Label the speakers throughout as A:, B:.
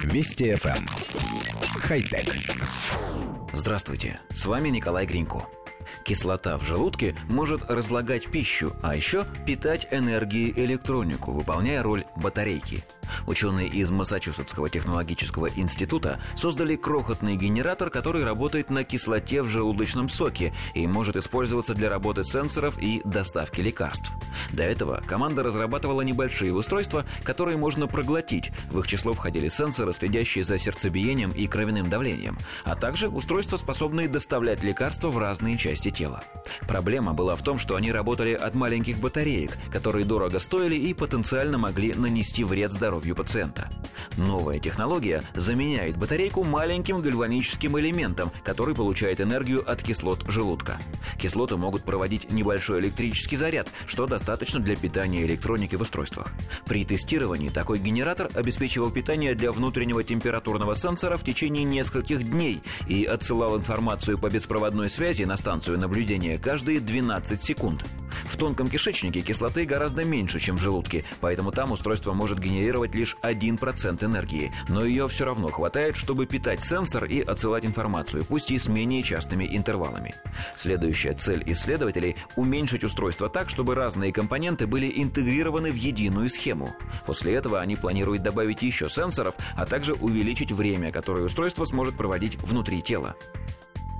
A: Вести FM. Эм. Хай-тек.
B: Здравствуйте, с вами Николай Гринько. Кислота в желудке может разлагать пищу, а еще питать энергией электронику, выполняя роль батарейки – Ученые из Массачусетского технологического института создали крохотный генератор, который работает на кислоте в желудочном соке и может использоваться для работы сенсоров и доставки лекарств. До этого команда разрабатывала небольшие устройства, которые можно проглотить. В их число входили сенсоры, следящие за сердцебиением и кровяным давлением, а также устройства, способные доставлять лекарства в разные части тела. Проблема была в том, что они работали от маленьких батареек, которые дорого стоили и потенциально могли нанести вред здоровью пациента. Новая технология заменяет батарейку маленьким гальваническим элементом, который получает энергию от кислот желудка. Кислоты могут проводить небольшой электрический заряд, что достаточно для питания электроники в устройствах. При тестировании такой генератор обеспечивал питание для внутреннего температурного сенсора в течение нескольких дней и отсылал информацию по беспроводной связи на станцию наблюдения каждые 12 секунд. В тонком кишечнике кислоты гораздо меньше, чем в желудке, поэтому там устройство может генерировать лишь 1% энергии, но ее все равно хватает, чтобы питать сенсор и отсылать информацию, пусть и с менее частыми интервалами. Следующая цель исследователей – уменьшить устройство так, чтобы разные компоненты были интегрированы в единую схему. После этого они планируют добавить еще сенсоров, а также увеличить время, которое устройство сможет проводить внутри тела.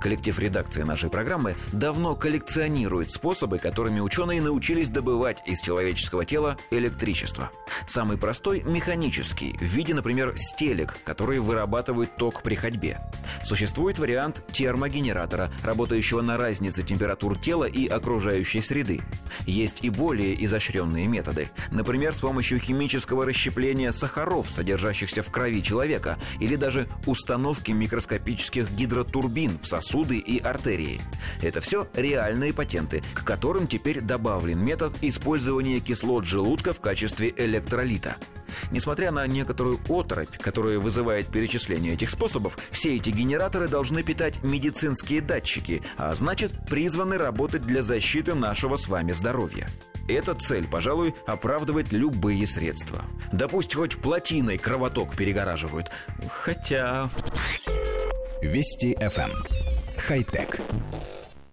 B: Коллектив редакции нашей программы давно коллекционирует способы, которыми ученые научились добывать из человеческого тела электричество. Самый простой – механический, в виде, например, стелек, которые вырабатывают ток при ходьбе. Существует вариант термогенератора, работающего на разнице температур тела и окружающей среды. Есть и более изощренные методы. Например, с помощью химического расщепления сахаров, содержащихся в крови человека, или даже установки микроскопических гидротурбин в сосуды и артерии. Это все реальные патенты, к которым теперь добавлен метод использования кислот желудка в качестве электролита. Несмотря на некоторую оторопь, которая вызывает перечисление этих способов, все эти генераторы должны питать медицинские датчики, а значит, призваны работать для защиты нашего с вами здоровья. Эта цель, пожалуй, оправдывает любые средства. Да пусть хоть плотиной кровоток перегораживают. Хотя...
A: Вести FM. Хай-тек.